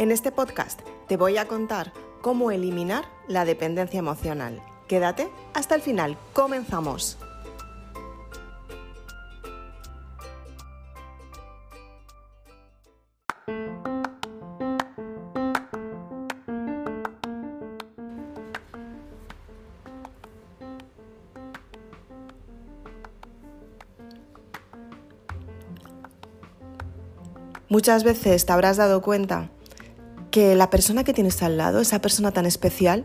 En este podcast te voy a contar cómo eliminar la dependencia emocional. Quédate hasta el final. Comenzamos. Muchas veces te habrás dado cuenta que la persona que tienes al lado, esa persona tan especial,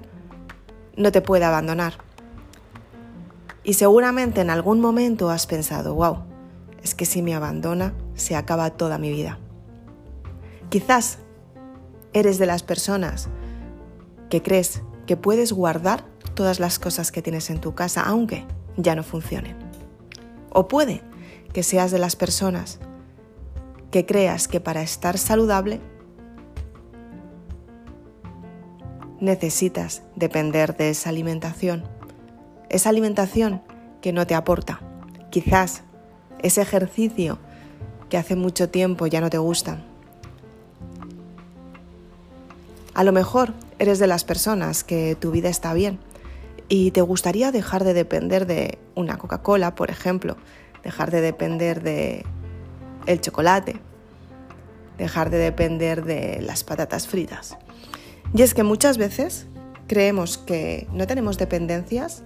no te puede abandonar. Y seguramente en algún momento has pensado, wow, es que si me abandona, se acaba toda mi vida. Quizás eres de las personas que crees que puedes guardar todas las cosas que tienes en tu casa, aunque ya no funcionen. O puede que seas de las personas que creas que para estar saludable necesitas depender de esa alimentación. Esa alimentación que no te aporta. Quizás ese ejercicio que hace mucho tiempo ya no te gusta. A lo mejor eres de las personas que tu vida está bien y te gustaría dejar de depender de una Coca-Cola, por ejemplo, dejar de depender de el chocolate, dejar de depender de las patatas fritas. Y es que muchas veces creemos que no tenemos dependencias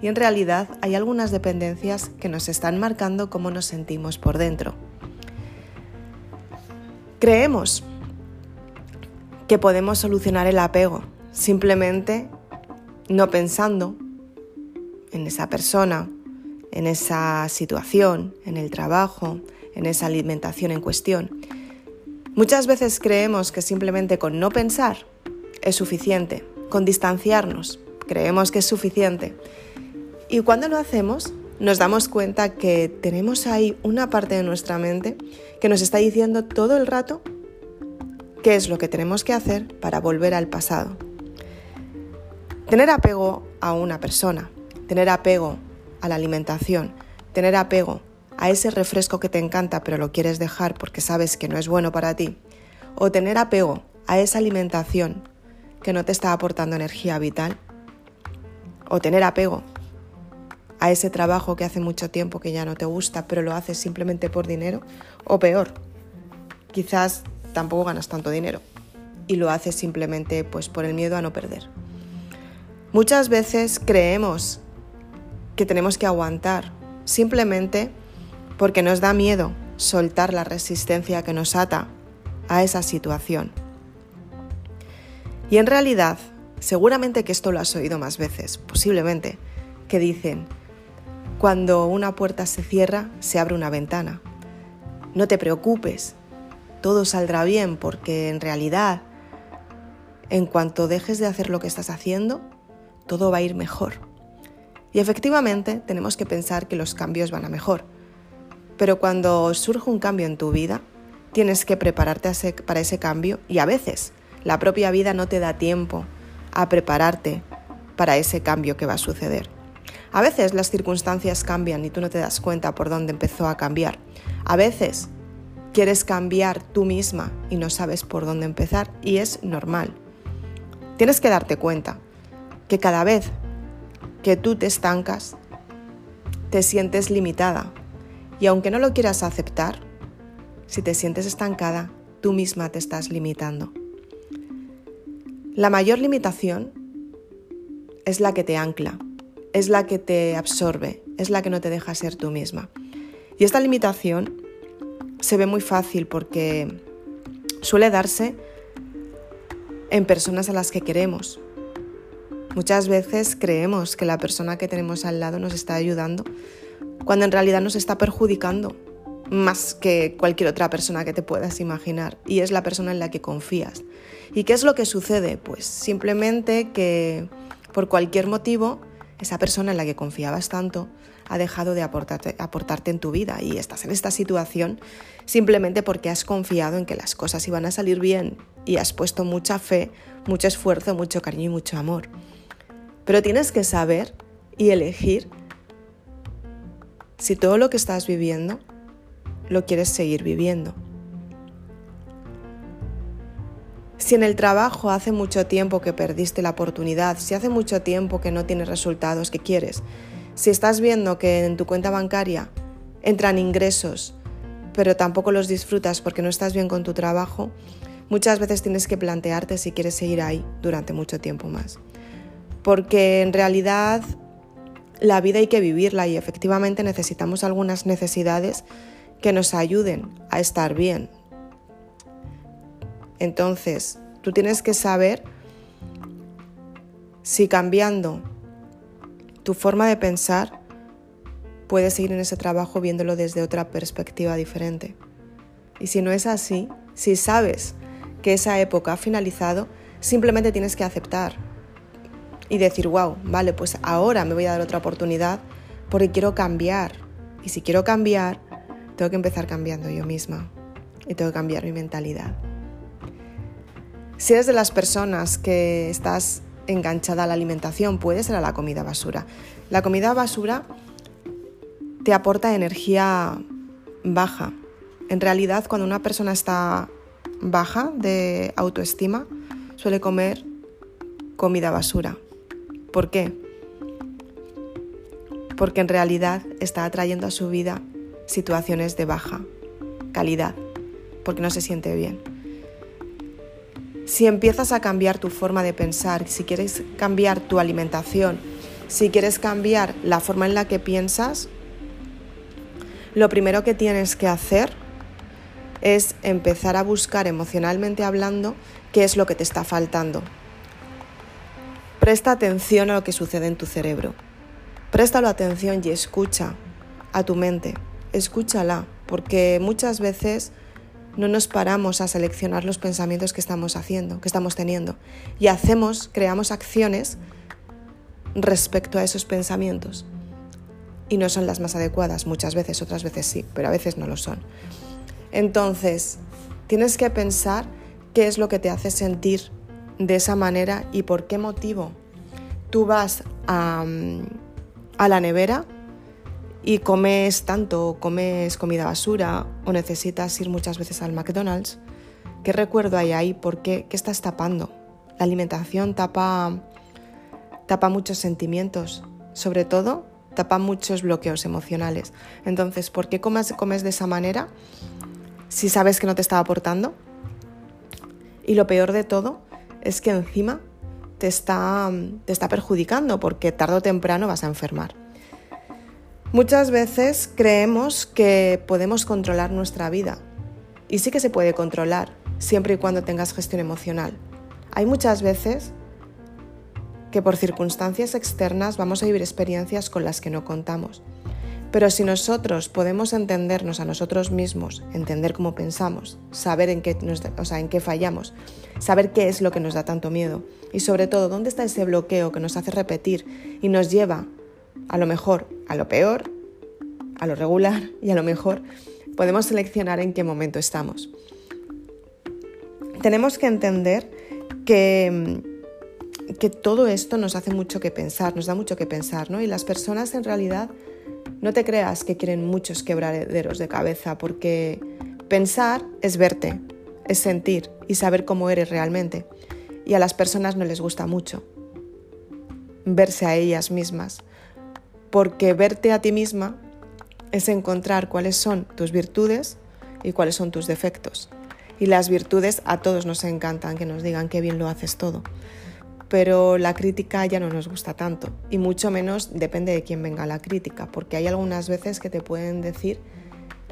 y en realidad hay algunas dependencias que nos están marcando cómo nos sentimos por dentro. Creemos que podemos solucionar el apego simplemente no pensando en esa persona, en esa situación, en el trabajo, en esa alimentación en cuestión. Muchas veces creemos que simplemente con no pensar es suficiente, con distanciarnos creemos que es suficiente. Y cuando lo hacemos, nos damos cuenta que tenemos ahí una parte de nuestra mente que nos está diciendo todo el rato qué es lo que tenemos que hacer para volver al pasado. Tener apego a una persona, tener apego a la alimentación, tener apego a ese refresco que te encanta pero lo quieres dejar porque sabes que no es bueno para ti, o tener apego a esa alimentación que no te está aportando energía vital, o tener apego a ese trabajo que hace mucho tiempo que ya no te gusta pero lo haces simplemente por dinero, o peor, quizás tampoco ganas tanto dinero y lo haces simplemente pues por el miedo a no perder. Muchas veces creemos que tenemos que aguantar simplemente porque nos da miedo soltar la resistencia que nos ata a esa situación. Y en realidad, seguramente que esto lo has oído más veces, posiblemente, que dicen, cuando una puerta se cierra, se abre una ventana. No te preocupes, todo saldrá bien porque en realidad, en cuanto dejes de hacer lo que estás haciendo, todo va a ir mejor. Y efectivamente tenemos que pensar que los cambios van a mejor pero cuando surge un cambio en tu vida, tienes que prepararte para ese cambio y a veces la propia vida no te da tiempo a prepararte para ese cambio que va a suceder. A veces las circunstancias cambian y tú no te das cuenta por dónde empezó a cambiar. A veces quieres cambiar tú misma y no sabes por dónde empezar y es normal. Tienes que darte cuenta que cada vez que tú te estancas, te sientes limitada, y aunque no lo quieras aceptar, si te sientes estancada, tú misma te estás limitando. La mayor limitación es la que te ancla, es la que te absorbe, es la que no te deja ser tú misma. Y esta limitación se ve muy fácil porque suele darse en personas a las que queremos. Muchas veces creemos que la persona que tenemos al lado nos está ayudando, cuando en realidad nos está perjudicando más que cualquier otra persona que te puedas imaginar y es la persona en la que confías. ¿Y qué es lo que sucede? Pues simplemente que por cualquier motivo esa persona en la que confiabas tanto ha dejado de aportarte, aportarte en tu vida y estás en esta situación simplemente porque has confiado en que las cosas iban a salir bien y has puesto mucha fe, mucho esfuerzo, mucho cariño y mucho amor. Pero tienes que saber y elegir si todo lo que estás viviendo lo quieres seguir viviendo. Si en el trabajo hace mucho tiempo que perdiste la oportunidad, si hace mucho tiempo que no tienes resultados que quieres, si estás viendo que en tu cuenta bancaria entran ingresos, pero tampoco los disfrutas porque no estás bien con tu trabajo, muchas veces tienes que plantearte si quieres seguir ahí durante mucho tiempo más. Porque en realidad la vida hay que vivirla y efectivamente necesitamos algunas necesidades que nos ayuden a estar bien. Entonces, tú tienes que saber si cambiando tu forma de pensar puedes seguir en ese trabajo viéndolo desde otra perspectiva diferente. Y si no es así, si sabes que esa época ha finalizado, simplemente tienes que aceptar y decir, wow, vale, pues ahora me voy a dar otra oportunidad porque quiero cambiar. Y si quiero cambiar, tengo que empezar cambiando yo misma y tengo que cambiar mi mentalidad. Si eres de las personas que estás enganchada a la alimentación, puede ser a la comida basura. La comida basura te aporta energía baja. En realidad, cuando una persona está baja de autoestima, suele comer comida basura. ¿Por qué? Porque en realidad está atrayendo a su vida situaciones de baja calidad, porque no se siente bien. Si empiezas a cambiar tu forma de pensar, si quieres cambiar tu alimentación, si quieres cambiar la forma en la que piensas, lo primero que tienes que hacer es empezar a buscar emocionalmente hablando qué es lo que te está faltando. Presta atención a lo que sucede en tu cerebro. Préstalo atención y escucha a tu mente. Escúchala, porque muchas veces no nos paramos a seleccionar los pensamientos que estamos haciendo, que estamos teniendo. Y hacemos, creamos acciones respecto a esos pensamientos. Y no son las más adecuadas, muchas veces, otras veces sí, pero a veces no lo son. Entonces, tienes que pensar qué es lo que te hace sentir de esa manera y por qué motivo tú vas a, la nevera y comes tanto, comes comida basura o necesitas ir muchas veces al McDonald's, ¿qué recuerdo hay ahí? ¿Por qué? ¿Qué estás tapando? La alimentación tapa, tapa muchos sentimientos, sobre todo tapa muchos bloqueos emocionales. Entonces, ¿por qué comes, comes de esa manera si sabes que no te está aportando? Y lo peor de todo es que encima te está, te está perjudicando porque tarde o temprano vas a enfermar. Muchas veces creemos que podemos controlar nuestra vida y sí que se puede controlar siempre y cuando tengas gestión emocional. Hay muchas veces que por circunstancias externas vamos a vivir experiencias con las que no contamos. Pero si nosotros podemos entendernos a nosotros mismos, entender cómo pensamos, saber en qué, fallamos, saber qué es lo que nos da tanto miedo y sobre todo dónde está ese bloqueo que nos hace repetir y nos lleva a lo mejor a lo peor, a lo regular y a lo mejor podemos seleccionar en qué momento estamos. Tenemos que entender que, que todo esto nos hace mucho que pensar, nos da mucho que pensar, ¿no? Y las personas en realidad no te creas que quieren muchos quebraderos de cabeza, porque pensar es verte, es sentir y saber cómo eres realmente. Y a las personas no les gusta mucho verse a ellas mismas porque verte a ti misma es encontrar cuáles son tus virtudes y cuáles son tus defectos. Y las virtudes a todos nos encantan que nos digan qué bien lo haces todo. Pero la crítica ya no nos gusta tanto y mucho menos depende de quién venga la crítica, porque hay algunas veces que te pueden decir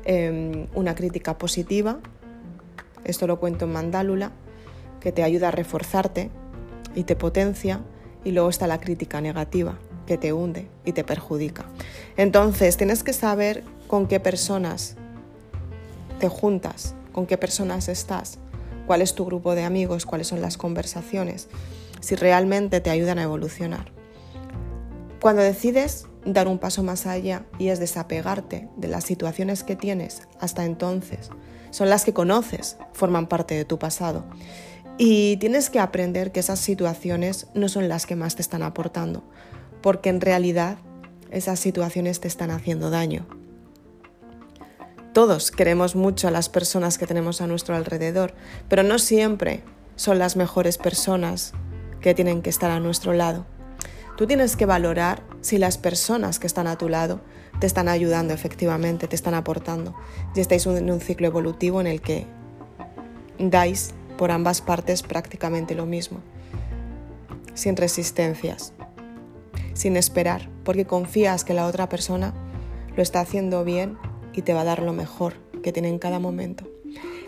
em, una crítica positiva, esto lo cuento en Mandálula, que te ayuda a reforzarte y te potencia, y luego está la crítica negativa, que te hunde y te perjudica. Entonces, tienes que saber con qué personas te juntas, con qué personas estás, cuál es tu grupo de amigos, cuáles son las conversaciones, si realmente te ayudan a evolucionar. Cuando decides dar un paso más allá y es desapegarte de las situaciones que tienes hasta entonces, son las que conoces, forman parte de tu pasado. Y tienes que aprender que esas situaciones no son las que más te están aportando, porque en realidad esas situaciones te están haciendo daño. Todos queremos mucho a las personas que tenemos a nuestro alrededor, pero no siempre son las mejores personas que tienen que estar a nuestro lado. Tú tienes que valorar si las personas que están a tu lado te están ayudando efectivamente, te están aportando. Y estáis en un ciclo evolutivo en el que dais por ambas partes prácticamente lo mismo, sin resistencias, sin esperar, porque confías que la otra persona lo está haciendo bien y te va a dar lo mejor que tiene en cada momento.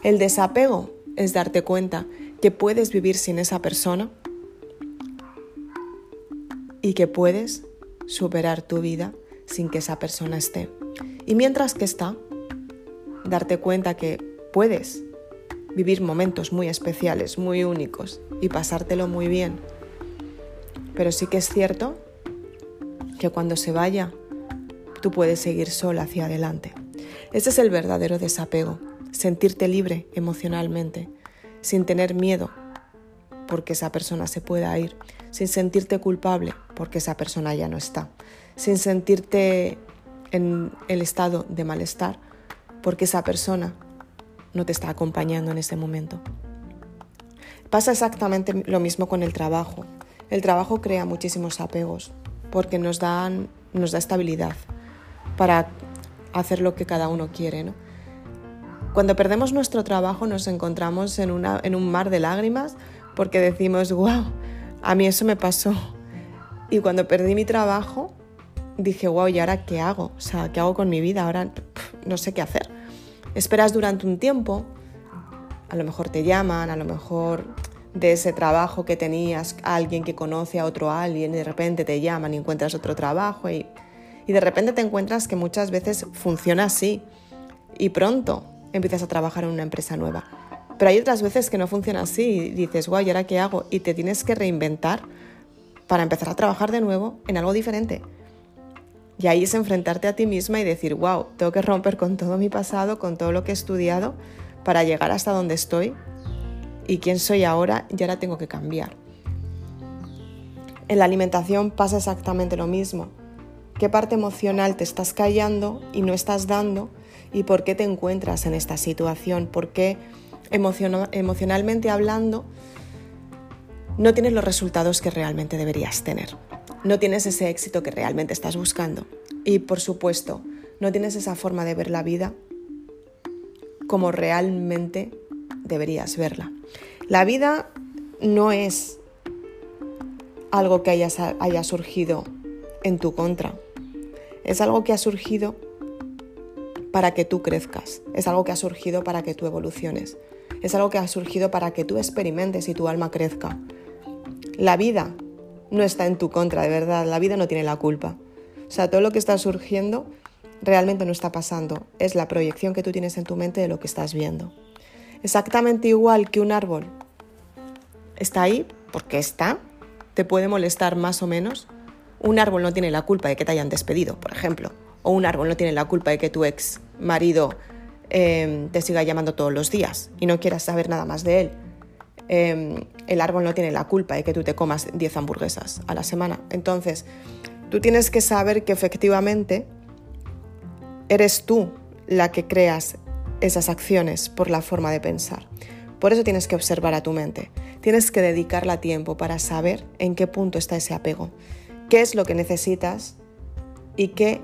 El desapego es darte cuenta que puedes vivir sin esa persona y que puedes superar tu vida sin que esa persona esté. Y mientras que está, darte cuenta que puedes vivir momentos muy especiales, muy únicos y pasártelo muy bien. Pero sí que es cierto que cuando se vaya, tú puedes seguir sola hacia adelante. Ese es el verdadero desapego, sentirte libre emocionalmente, sin tener miedo porque esa persona se pueda ir, sin sentirte culpable porque esa persona ya no está, sin sentirte en el estado de malestar porque esa persona no te está acompañando en ese momento. Pasa exactamente lo mismo con el trabajo. El trabajo crea muchísimos apegos porque nos, dan, nos da estabilidad para hacer lo que cada uno quiere. Cuando perdemos nuestro trabajo nos encontramos en, una, en un mar de lágrimas porque decimos, wow, a mí eso me pasó. Y cuando perdí mi trabajo, dije, wow, ¿y ahora qué hago? O sea, ¿qué hago con mi vida? Ahora no sé qué hacer esperas durante un tiempo, a lo mejor te llaman, a lo mejor de ese trabajo que tenías, alguien que conoce a otro alguien y de repente te llaman y encuentras otro trabajo y, y de repente te encuentras que muchas veces funciona así y pronto empiezas a trabajar en una empresa nueva. Pero hay otras veces que no funciona así y dices, guay, ¿y ahora qué hago? Y te tienes que reinventar para empezar a trabajar de nuevo en algo diferente. Y ahí es enfrentarte a ti misma y decir, wow, tengo que romper con todo mi pasado, con todo lo que he estudiado, para llegar hasta donde estoy y quién soy ahora y ahora tengo que cambiar. En la alimentación pasa exactamente lo mismo. ¿Qué parte emocional te estás callando y no estás dando? ¿Y por qué te encuentras en esta situación? ¿Por qué emocionalmente hablando no tienes los resultados que realmente deberías tener? no tienes ese éxito que realmente estás buscando. Y por supuesto, no tienes esa forma de ver la vida como realmente deberías verla. La vida no es algo que haya, surgido en tu contra. Es algo que ha surgido para que tú crezcas. Es algo que ha surgido para que tú evoluciones. Es algo que ha surgido para que tú experimentes y tu alma crezca. La vida no está en tu contra, de verdad, la vida no tiene la culpa. O sea, todo lo que está surgiendo realmente no está pasando, es la proyección que tú tienes en tu mente de lo que estás viendo. Exactamente igual que un árbol está ahí porque está, te puede molestar más o menos. Un árbol no tiene la culpa de que te hayan despedido, por ejemplo, o un árbol no tiene la culpa de que tu ex marido eh, te siga llamando todos los días y no quieras saber nada más de él Em, el árbol no tiene la culpa de que tú te comas 10 hamburguesas a la semana. Entonces, tú tienes que saber que efectivamente eres tú la que creas esas acciones por la forma de pensar. Por eso tienes que observar a tu mente. Tienes que dedicarla tiempo para saber en qué punto está ese apego, qué es lo que necesitas y qué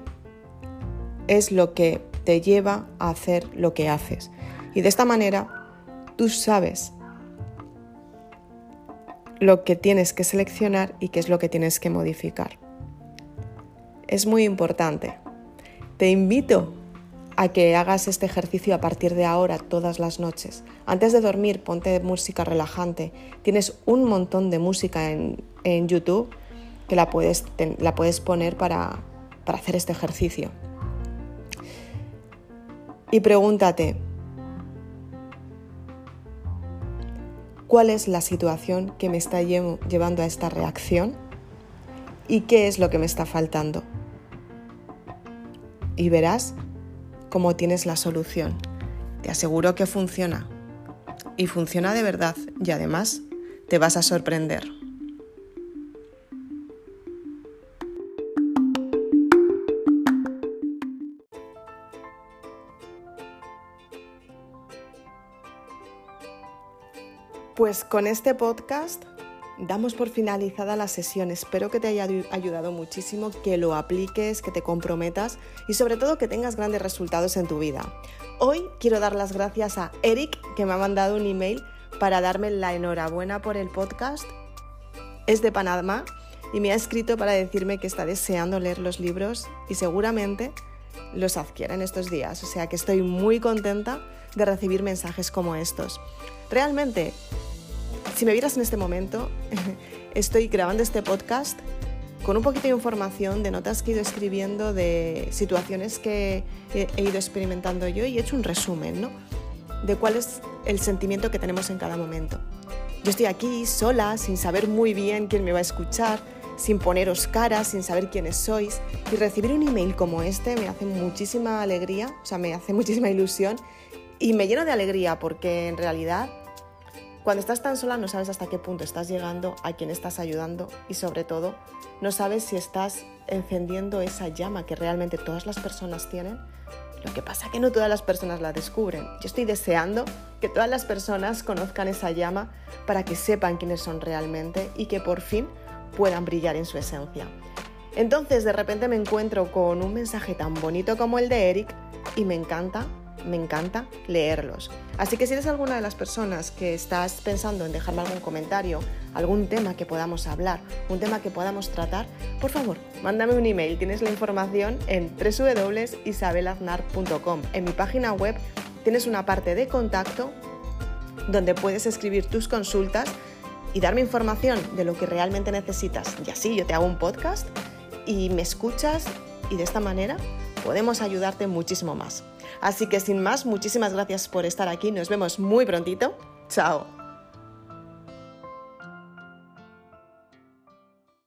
es lo que te lleva a hacer lo que haces. Y de esta manera tú sabes lo que tienes que seleccionar y qué es lo que tienes que modificar. Es muy importante. Te invito a que hagas este ejercicio a partir de ahora todas las noches. Antes de dormir, ponte música relajante. Tienes un montón de música en, YouTube que la puedes, la puedes poner para, para hacer este ejercicio. Y pregúntate, cuál es la situación que me está llevando a esta reacción y qué es lo que me está faltando. Y verás cómo tienes la solución. Te aseguro que funciona. Y funciona de verdad y además te vas a sorprender. Pues con este podcast damos por finalizada la sesión. Espero que te haya ayudado muchísimo, que lo apliques, que te comprometas y sobre todo que tengas grandes resultados en tu vida. Hoy quiero dar las gracias a Eric que me ha mandado un email para darme la enhorabuena por el podcast. Es de Panamá y me ha escrito para decirme que está deseando leer los libros y seguramente los adquiera en estos días. O sea que estoy muy contenta de recibir mensajes como estos. Realmente, si me vieras en este momento, estoy grabando este podcast con un poquito de información de notas que he ido escribiendo de situaciones que he ido experimentando yo y he hecho un resumen, ¿no? De cuál es el sentimiento que tenemos en cada momento. Yo estoy aquí sola, sin saber muy bien quién me va a escuchar, sin poneros cara, sin saber quiénes sois. Y recibir un email como este me hace muchísima alegría, o sea, me hace muchísima ilusión y me lleno de alegría porque en realidad cuando estás tan sola no sabes hasta qué punto estás llegando, a quién estás ayudando y sobre todo no sabes si estás encendiendo esa llama que realmente todas las personas tienen. Lo que pasa es que no todas las personas la descubren. Yo estoy deseando que todas las personas conozcan esa llama para que sepan quiénes son realmente y que por fin puedan brillar en su esencia. Entonces de repente me encuentro con un mensaje tan bonito como el de Eric y me encanta me encanta leerlos. Así que si eres alguna de las personas que estás pensando en dejarme algún comentario, algún tema que podamos hablar, un tema que podamos tratar, por favor, mándame un email. Tienes la información en www.isabelaznar.com. En mi página web tienes una parte de contacto donde puedes escribir tus consultas y darme información de lo que realmente necesitas. Y así yo te hago un podcast y me escuchas y de esta manera podemos ayudarte muchísimo más. Así que sin más, muchísimas gracias por estar aquí. Nos vemos muy prontito. Chao.